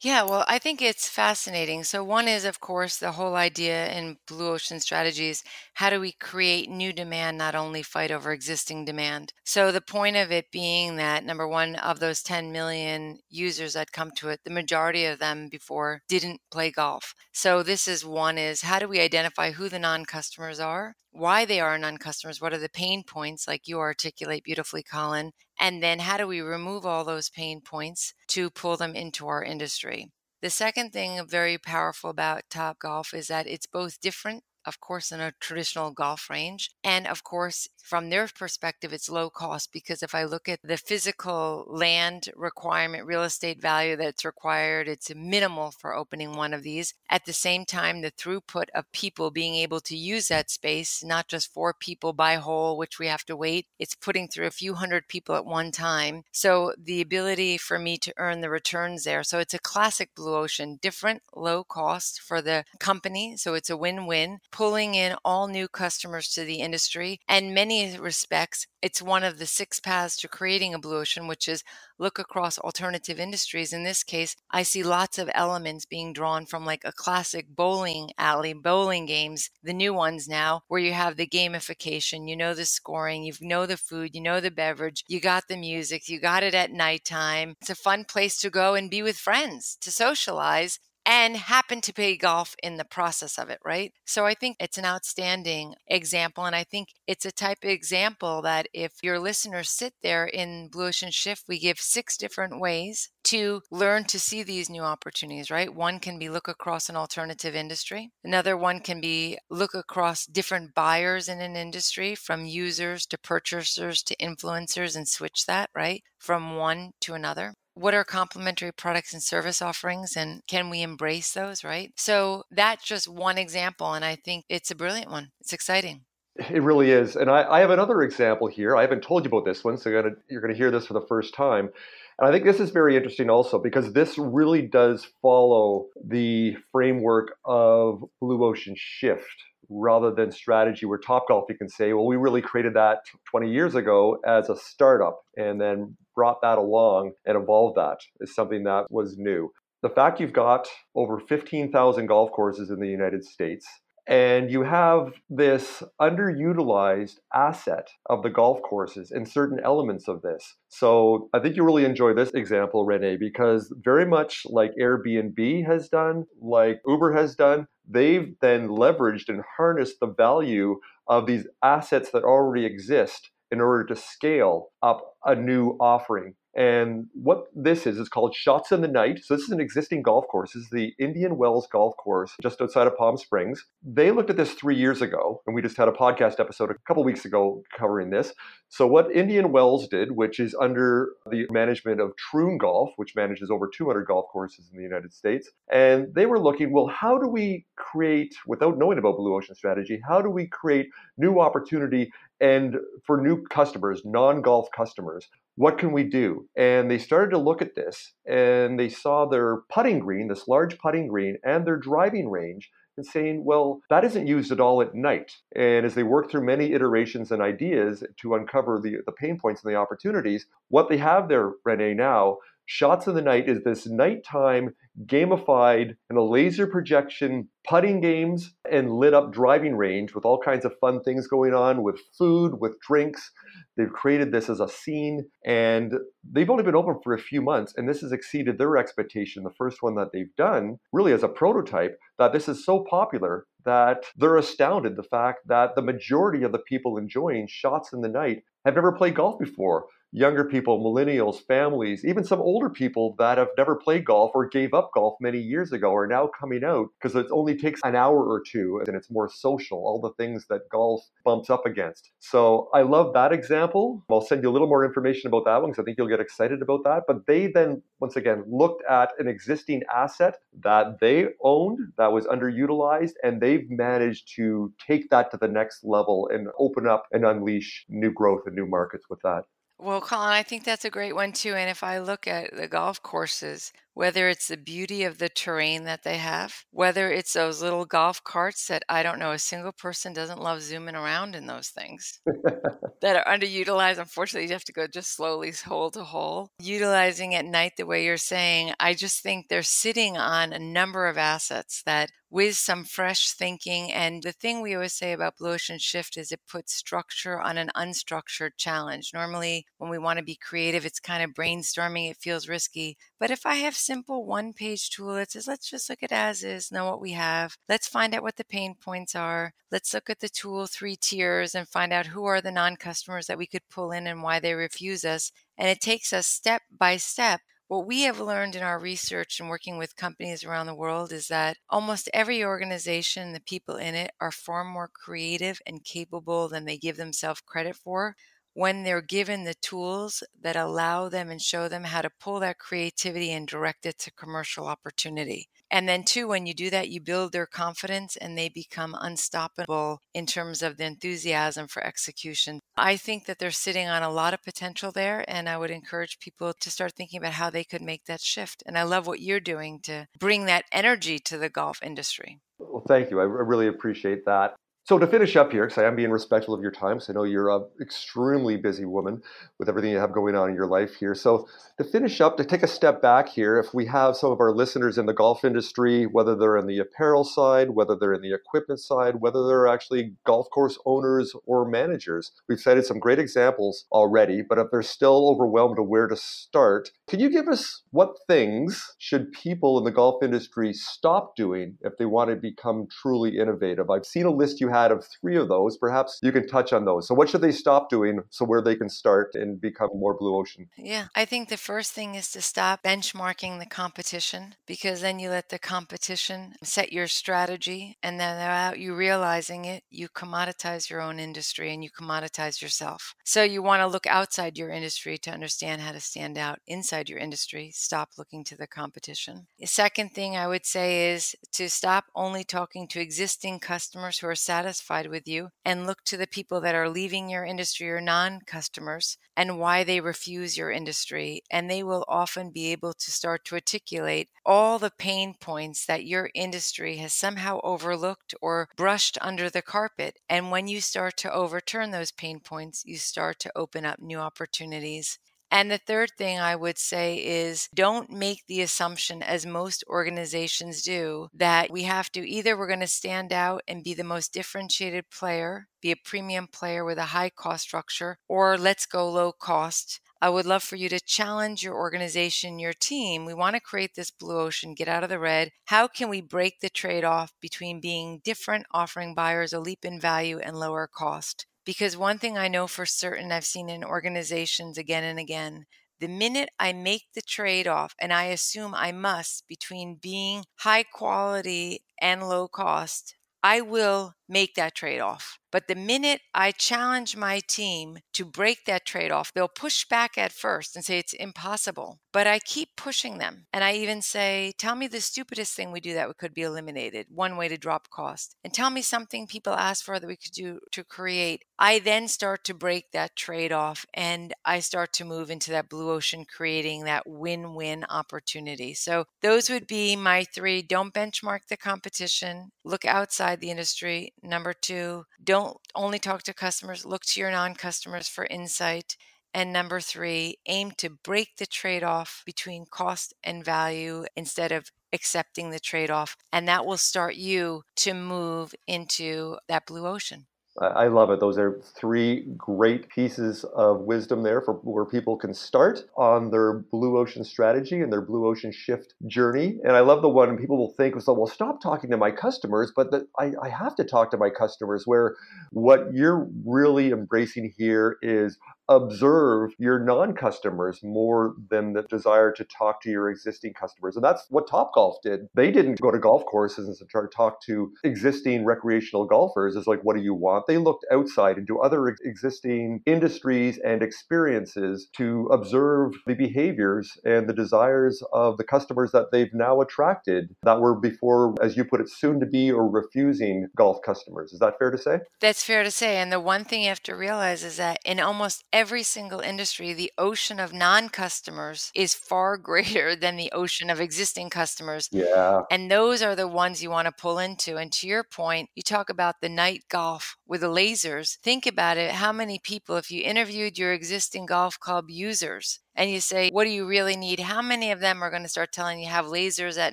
Yeah, well, I think it's fascinating. So, one is, of course, the whole idea in blue ocean strategies how do we create new demand, not only fight over existing demand? So, the point of it being that number one, of those 10 million users that come to it, the majority of them before didn't play golf. So, this is one is how do we identify who the non customers are? why they are non customers, what are the pain points, like you articulate beautifully, Colin, and then how do we remove all those pain points to pull them into our industry? The second thing very powerful about Topgolf is that it's both different of course, in a traditional golf range. And of course, from their perspective, it's low cost because if I look at the physical land requirement, real estate value that's required, it's minimal for opening one of these. At the same time, the throughput of people being able to use that space, not just four people by hole, which we have to wait, it's putting through a few hundred people at one time. So the ability for me to earn the returns there. So it's a classic blue ocean, different, low cost for the company. So it's a win win, pulling in all new customers to the industry. And many respects, it's one of the six paths to creating a blue ocean, which is look across alternative industries. In this case, I see lots of elements being drawn from like a classic bowling alley, bowling games, the new ones now, where you have the gamification, you know the scoring, you know the food, you know the beverage, you got the music, you got it at nighttime. It's a fun place to go and be with friends, to socialize and happen to play golf in the process of it, right? So I think it's an outstanding example. And I think it's a type of example that if your listeners sit there in Blue Ocean Shift, we give six different ways to learn to see these new opportunities, right? One can be look across an alternative industry. Another one can be look across different buyers in an industry from users to purchasers to influencers and switch that, right? From one to another what are complementary products and service offerings and can we embrace those, right? So that's just one example. And I think it's a brilliant one. It's exciting. It really is. And I, I have another example here. I haven't told you about this one, so you're going you're going to hear this for the first time. And I think this is very interesting also because this really does follow the framework of Blue Ocean Shift rather than strategy where Topgolf you can say, well, we really created that 20 years ago as a startup and then brought that along and evolved that is something that was new. The fact you've got over 15,000 golf courses in the United States and you have this underutilized asset of the golf courses and certain elements of this. So I think you really enjoy this example, Renée, because very much like Airbnb has done, like Uber has done, they've then leveraged and harnessed the value of these assets that already exist in order to scale up a new offering. And what this is is called Shots in the Night. So this is an existing golf course. This is the Indian Wells Golf Course just outside of Palm Springs. They looked at this three years ago, and we just had a podcast episode a couple weeks ago covering this. So what Indian Wells did, which is under the management of Troon Golf, which manages over 200 golf courses in the United States, and they were looking, well, how do we create, without knowing about Blue Ocean strategy, how do we create new opportunity and for new customers, non-golf customers? What can we do? And they started to look at this and they saw their putting green, this large putting green, and their driving range, and saying, well, that isn't used at all at night. And as they work through many iterations and ideas to uncover the, the pain points and the opportunities, what they have there, Renée, now, Shots in the Night is this nighttime gamified and a laser projection putting games and lit up driving range with all kinds of fun things going on with food, with drinks. They've created this as a scene and they've only been open for a few months and this has exceeded their expectation. The first one that they've done, really as a prototype, that this is so popular that they're astounded the fact that the majority of the people enjoying shots in the night have never played golf before younger people, millennials, families, even some older people that have never played golf or gave up golf many years ago are now coming out because it only takes an hour or two and it's more social, all the things that golf bumps up against. So I love that example. I'll send you a little more information about that one because I think you'll get excited about that. But they then, once again, looked at an existing asset that they owned that was underutilized and they've managed to take that to the next level and open up and unleash new growth and new markets with that. Well, Colin, I think that's a great one too. And if I look at the golf courses, whether it's the beauty of the terrain that they have, whether it's those little golf carts that I don't know, a single person doesn't love zooming around in those things that are underutilized. Unfortunately, you have to go just slowly hole to hole. Utilizing at night the way you're saying, I just think they're sitting on a number of assets that with some fresh thinking. And the thing we always say about Blue Ocean Shift is it puts structure on an unstructured challenge. Normally, when we want to be creative, it's kind of brainstorming, it feels risky. But if I have simple one page tool that says, let's just look at as is, know what we have, let's find out what the pain points are, let's look at the tool three tiers and find out who are the non customers that we could pull in and why they refuse us. And it takes us step by step. What we have learned in our research and working with companies around the world is that almost every organization, the people in it, are far more creative and capable than they give themselves credit for when they're given the tools that allow them and show them how to pull that creativity and direct it to commercial opportunity. And then, two, when you do that, you build their confidence and they become unstoppable in terms of the enthusiasm for execution. I think that they're sitting on a lot of potential there. And I would encourage people to start thinking about how they could make that shift. And I love what you're doing to bring that energy to the golf industry. Well, thank you. I really appreciate that. So to finish up here, because I am being respectful of your time, because I know you're an extremely busy woman with everything you have going on in your life here. So to finish up, to take a step back here, if we have some of our listeners in the golf industry, whether they're in the apparel side, whether they're in the equipment side, whether they're actually golf course owners or managers, we've cited some great examples already. But if they're still overwhelmed of where to start, can you give us what things should people in the golf industry stop doing if they want to become truly innovative? I've seen a list you have had of three of those, perhaps you can touch on those. So, what should they stop doing so where they can start and become more blue ocean? Yeah, I think the first thing is to stop benchmarking the competition because then you let the competition set your strategy. And then without you realizing it, you commoditize your own industry and you commoditize yourself. So, you want to look outside your industry to understand how to stand out inside your industry. Stop looking to the competition. The second thing I would say is to stop only talking to existing customers who are satisfied satisfied with you and look to the people that are leaving your industry or non customers and why they refuse your industry. And they will often be able to start to articulate all the pain points that your industry has somehow overlooked or brushed under the carpet. And when you start to overturn those pain points, you start to open up new opportunities. And the third thing I would say is don't make the assumption, as most organizations do, that we have to either we're going to stand out and be the most differentiated player, be a premium player with a high cost structure, or let's go low cost. I would love for you to challenge your organization, your team. We want to create this blue ocean, get out of the red. How can we break the trade off between being different, offering buyers a leap in value and lower cost? Because one thing I know for certain, I've seen in organizations again and again, the minute I make the trade off, and I assume I must, between being high quality and low cost, I will make that trade off. But the minute I challenge my team to break that trade off, they'll push back at first and say it's impossible. But I keep pushing them. And I even say, tell me the stupidest thing we do that we could be eliminated, one way to drop cost. And tell me something people ask for that we could do to create. I then start to break that trade off and I start to move into that blue ocean, creating that win win opportunity. So those would be my three. Don't benchmark the competition, look outside the industry. Number two, don't only talk to customers, look to your non customers for insight. And number three, aim to break the trade off between cost and value instead of accepting the trade off. And that will start you to move into that blue ocean. I love it. Those are three great pieces of wisdom there for where people can start on their blue ocean strategy and their blue ocean shift journey. And I love the one people will think, well, stop talking to my customers, but the, I, I have to talk to my customers. Where what you're really embracing here is observe your non-customers more than the desire to talk to your existing customers and that's what Topgolf did. They didn't go to golf courses and try to talk to existing recreational golfers. Is like what do you want? They looked outside into other existing industries and experiences to observe the behaviors and the desires of the customers that they've now attracted that were before as you put it soon to be or refusing golf customers. Is that fair to say? That's fair to say and the one thing you have to realize is that in almost every single industry, the ocean of non customers is far greater than the ocean of existing customers. Yeah. And those are the ones you want to pull into. And to your point, you talk about the night golf with the lasers. Think about it. How many people, if you interviewed your existing golf club users, and you say, What do you really need? How many of them are going to start telling you have lasers at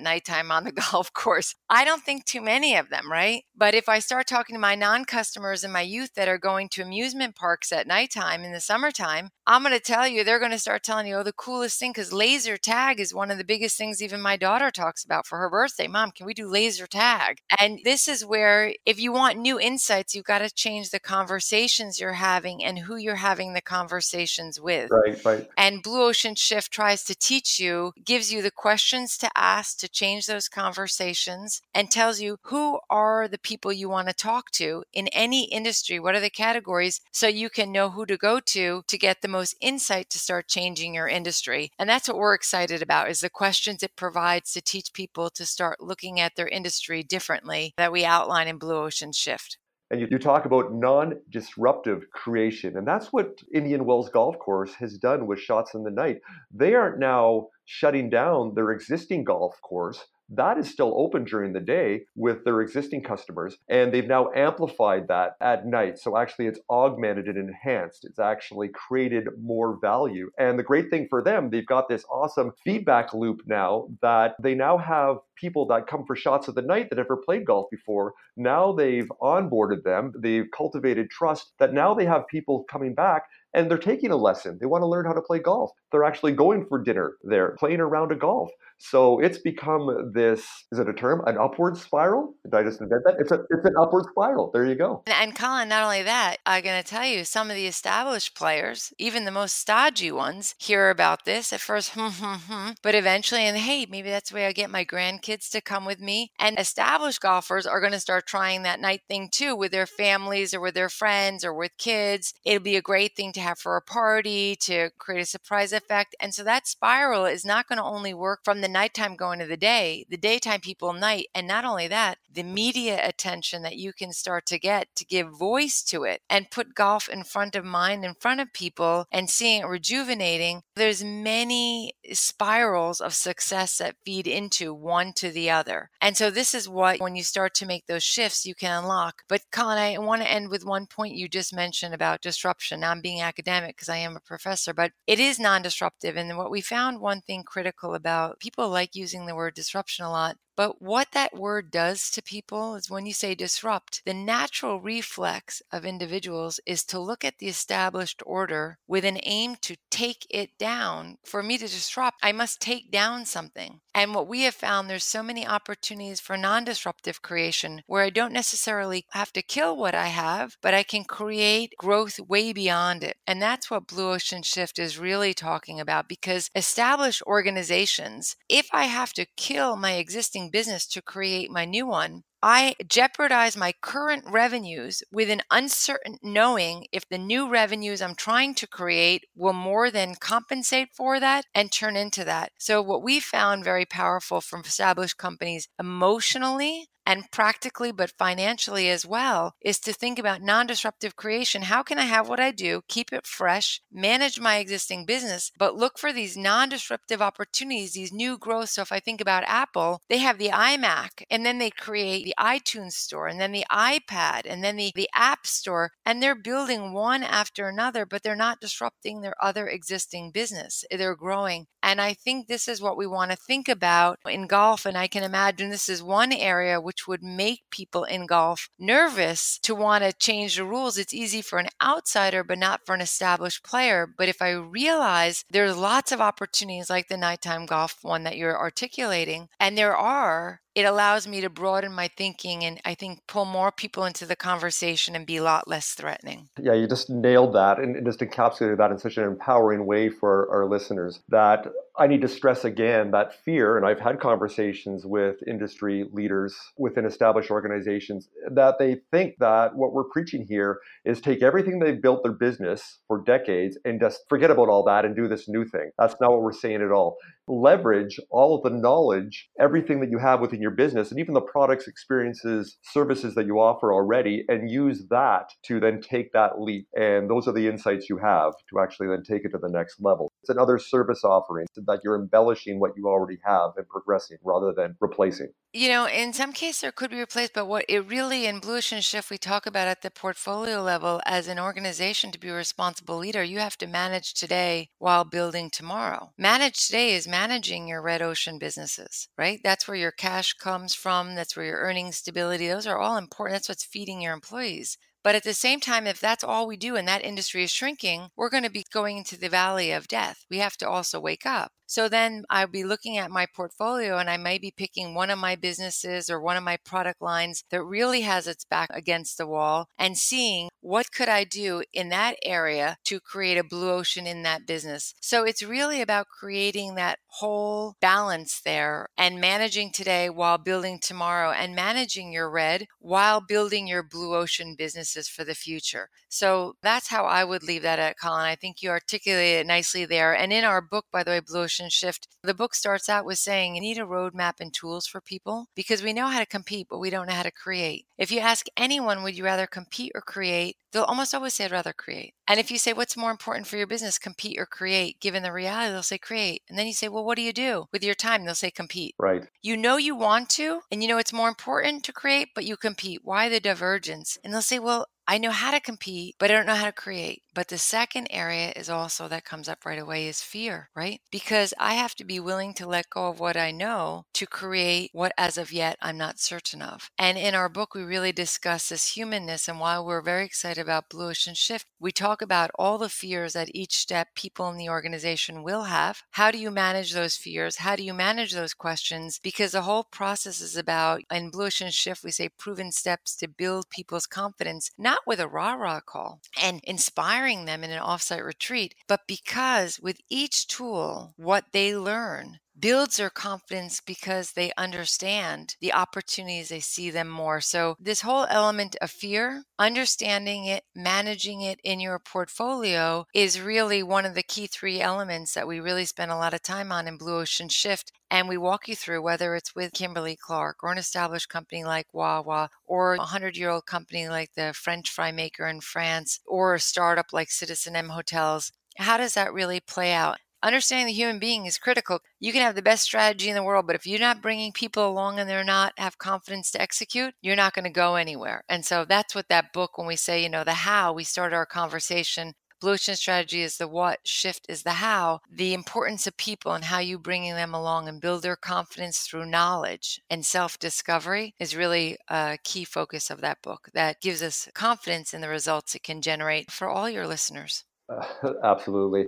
nighttime on the golf course? I don't think too many of them, right? But if I start talking to my non customers and my youth that are going to amusement parks at nighttime in the summertime, I'm going to tell you, they're going to start telling you, Oh, the coolest thing, because laser tag is one of the biggest things even my daughter talks about for her birthday. Mom, can we do laser tag? And this is where, if you want new insights, you've got to change the conversations you're having and who you're having the conversations with. Right, right. And Blue Blue Ocean Shift tries to teach you gives you the questions to ask to change those conversations and tells you who are the people you want to talk to in any industry, what are the categories, so you can know who to go to to get the most insight to start changing your industry. And that's what we're excited about is the questions it provides to teach people to start looking at their industry differently that we outline in Blue Ocean Shift. And you, you talk about non disruptive creation. And that's what Indian Wells Golf Course has done with Shots in the Night. They aren't now shutting down their existing golf course that is still open during the day with their existing customers. And they've now amplified that at night. So actually, it's augmented and enhanced. It's actually created more value. And the great thing for them, they've got this awesome feedback loop now that they now have people that come for shots of the night that never played golf before. Now they've onboarded them, they've cultivated trust that now they have people coming back and they're taking a lesson. They want to learn how to play golf. They're actually going for dinner there, playing around a round of golf. So it's become this, is it a term? An upward spiral? Did I just invent that? It's, a, it's an upward spiral. There you go. And, and Colin, not only that, I'm going to tell you, some of the established players, even the most stodgy ones, hear about this at first, hmm, hmm, hmm, but eventually, and hey, maybe that's the way I get my grandkids to come with me. And established golfers are going to start trying that night thing too with their families or with their friends or with kids. It'll be a great thing to have for a party to create a surprise effect. And so that spiral is not going to only work from the nighttime going to the day, the daytime people night. And not only that, the media attention that you can start to get to give voice to it and put golf in front of mind, in front of people and seeing it rejuvenating. There's many spirals of success that feed into one to the other. And so this is what, when you start to make those shifts, you can unlock. But Colin, I want to end with one point you just mentioned about disruption. I'm being academic because I am a professor, but it is non-disruptive. And what we found one thing critical about people like using the word disruption a lot but what that word does to people is when you say disrupt, the natural reflex of individuals is to look at the established order with an aim to take it down. For me to disrupt, I must take down something. And what we have found, there's so many opportunities for non disruptive creation where I don't necessarily have to kill what I have, but I can create growth way beyond it. And that's what Blue Ocean Shift is really talking about because established organizations, if I have to kill my existing business to create my new one, I jeopardize my current revenues with an uncertain knowing if the new revenues I'm trying to create will more than compensate for that and turn into that. So, what we found very powerful from established companies emotionally and practically, but financially as well, is to think about non disruptive creation. How can I have what I do, keep it fresh, manage my existing business, but look for these non disruptive opportunities, these new growth? So if I think about Apple, they have the iMac and then they create the iTunes store and then the iPad and then the, the App Store, and they're building one after another, but they're not disrupting their other existing business. They're growing. And I think this is what we want to think about in golf. And I can imagine this is one area which which would make people in golf nervous to want to change the rules. It's easy for an outsider, but not for an established player. But if I realize there's lots of opportunities like the nighttime golf one that you're articulating, and there are, it allows me to broaden my thinking and I think pull more people into the conversation and be a lot less threatening. Yeah, you just nailed that and, just encapsulated that in such an empowering way for our listeners that I need to stress again that fear, and I've had conversations with industry leaders within established organizations that they think that what we're preaching here is take everything they've built their business for decades and just forget about all that and do this new thing. That's not what we're saying at all leverage all of the knowledge, everything that you have within your business, and even the products, experiences, services that you offer already, and use that to then take that leap. And those are the insights you have to actually then take it to the next level. It's another service offering that you're embellishing what you already have and progressing rather than replacing. You know, in some cases there could be replaced, but what it really in Blue Ocean Shift we talk about at the portfolio level as an organization to be a responsible leader, you have to manage today while building tomorrow. Manage today is managing your red ocean businesses, right? That's where your cash comes from, that's where your earning stability, those are all important. That's what's feeding your employees. But at the same time, if that's all we do and that industry is shrinking, we're going to be going into the valley of death. We have to also wake up. So then I'll be looking at my portfolio and I may be picking one of my businesses or one of my product lines that really has its back against the wall and seeing what could I do in that area to create a blue ocean in that business. So it's really about creating that whole balance there and managing today while building tomorrow and managing your red while building your blue ocean businesses for the future. So that's how I would leave that at Colin. I think you articulated it nicely there. And in our book, by the way, Blue Ocean Shift, the book starts out with saying you need a roadmap and tools for people because we know how to compete, but we don't know how to create. If you ask anyone, would you rather compete or create? They'll almost always say, I'd rather create. And if you say, what's more important for your business, compete or create, given the reality, they'll say create. And then you say, well, what do you do with your time? They'll say compete. Right. You know you want to, and you know it's more important to create, but you compete. Why the divergence? And they'll say, well, I know how to compete, but I don't know how to create. But the second area is also that comes up right away is fear, right? Because I have to be willing to let go of what I know to create what as of yet I'm not certain of. And in our book, we really discuss this humanness. And while we're very excited about Blue Ocean Shift, we talk about all the fears that each step people in the organization will have. How do you manage those fears? How do you manage those questions? Because the whole process is about, in Blue Ocean Shift, we say proven steps to build people's confidence, not with a rah rah call and inspiring them in an offsite retreat, but because with each tool, what they learn builds their confidence because they understand the opportunities, they see them more. So, this whole element of fear, understanding it, managing it in your portfolio is really one of the key three elements that we really spend a lot of time on in Blue Ocean Shift. And we walk you through whether it's with Kimberly Clark or an established company like Wawa or a 100 year old company like the French fry maker in France or a startup like citizenM Hotels. How does that really play out? Understanding the human being is critical. You can have the best strategy in the world, but if you're not bringing people along and they're not have confidence to execute, you're not going to go anywhere. And so that's what that book, when we say, you know, the how, we start our conversation. Blue Ocean strategy is the what, shift is the how. The importance of people and how you bringing them along and build their confidence through knowledge and self discovery is really a key focus of that book that gives us confidence in the results it can generate for all your listeners. Uh, absolutely.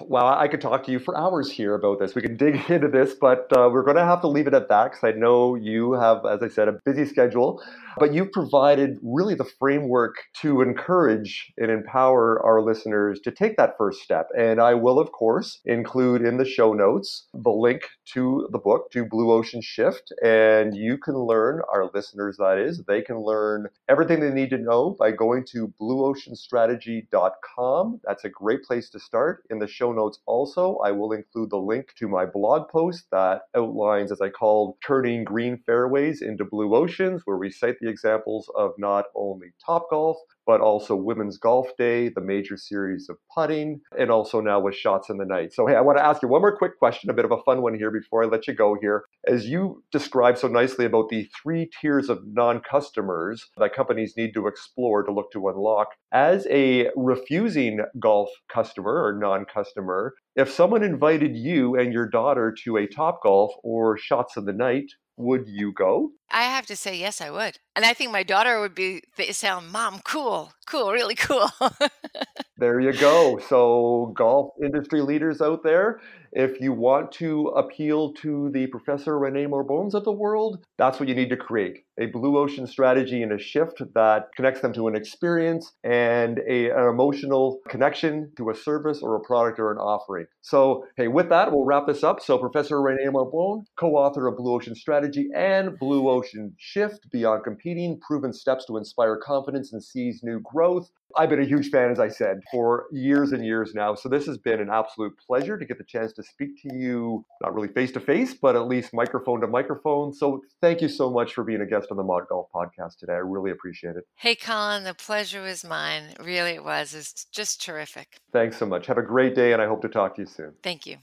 Well, I could talk to you for hours here about this. We can dig into this, but uh, we're going to have to leave it at that because I know you have, as I said, a busy schedule. But you've provided really the framework to encourage and empower our listeners to take that first step. And I will, of course, include in the show notes the link to the book, to Blue Ocean Shift. And you can learn, our listeners, that is, they can learn everything they need to know by going to blueoceanstrategy.com. That's a great place to start. In the show notes, also, I will include the link to my blog post that outlines, as I called, turning green fairways into blue oceans, where we cite the examples of not only Topgolf, but also Women's Golf Day, the major series of putting, and also now with Shots in the Night. So, hey, I want to ask you one more quick question, a bit of a fun one here before I let you go here. As you described so nicely about the three tiers of non customers that companies need to explore to look to unlock, as a refusing golf customer or non customer, if someone invited you and your daughter to a Topgolf or Shots in the Night, would you go? I have to say, yes, I would. And I think my daughter would be saying, Mom, cool, cool, really cool. there you go. So, golf industry leaders out there, if you want to appeal to the Professor Renée Mauborgnes of the world, that's what you need to create a blue ocean strategy and a shift that connects them to an experience and a, an emotional connection to a service or a product or an offering. So, hey, with that, we'll wrap this up. So, Professor Renée Mauborgne, co author of Blue Ocean Strategy and Blue Ocean Shift Beyond Competing Proven Steps to Inspire Confidence and Seize New Growth. I've been a huge fan, as I said, for years and years now. So this has been an absolute pleasure to get the chance to speak to you, not really face to face, but at least microphone to microphone. So thank you so much for being a guest on the Mod Golf podcast today. I really appreciate it. Hey, Colin, the pleasure was mine. Really, it was. It's just terrific. Thanks so much. Have a great day, and I hope to talk to you soon. Thank you.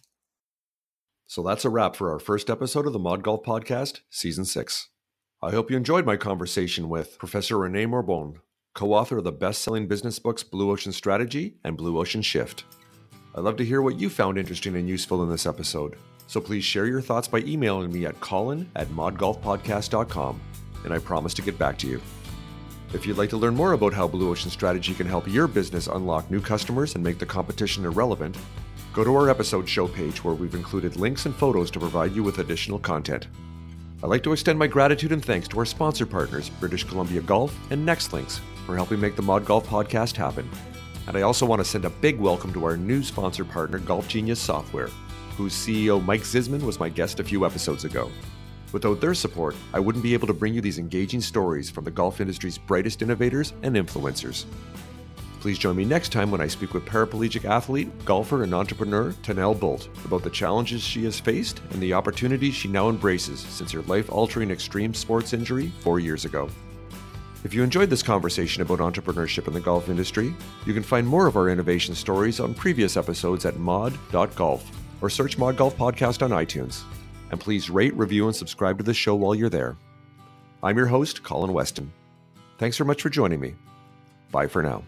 So that's a wrap for our first episode of the Mod Golf Podcast, Season 6. I hope you enjoyed my conversation with Professor Renée Mauborgne, co author of the best selling business books Blue Ocean Strategy and Blue Ocean Shift. I'd love to hear what you found interesting and useful in this episode, so please share your thoughts by emailing me at colin at modgolfpodcast.com, and I promise to get back to you. If you'd like to learn more about how Blue Ocean Strategy can help your business unlock new customers and make the competition irrelevant, go to our episode show page where we've included links and photos to provide you with additional content. I'd like to extend my gratitude and thanks to our sponsor partners, British Columbia Golf and NextLinks, for helping make the Mod Golf podcast happen. And I also want to send a big welcome to our new sponsor partner, Golf Genius Software, whose CEO Mike Zisman was my guest a few episodes ago. Without their support, I wouldn't be able to bring you these engaging stories from the golf industry's brightest innovators and influencers. Please join me next time when I speak with paraplegic athlete, golfer, and entrepreneur Tanel Bolt about the challenges she has faced and the opportunities she now embraces since her life altering extreme sports injury four years ago. If you enjoyed this conversation about entrepreneurship in the golf industry, you can find more of our innovation stories on previous episodes at mod.golf or search Mod Golf Podcast on iTunes. And please rate, review, and subscribe to the show while you're there. I'm your host, Colin Weston. Thanks so much for joining me. Bye for now.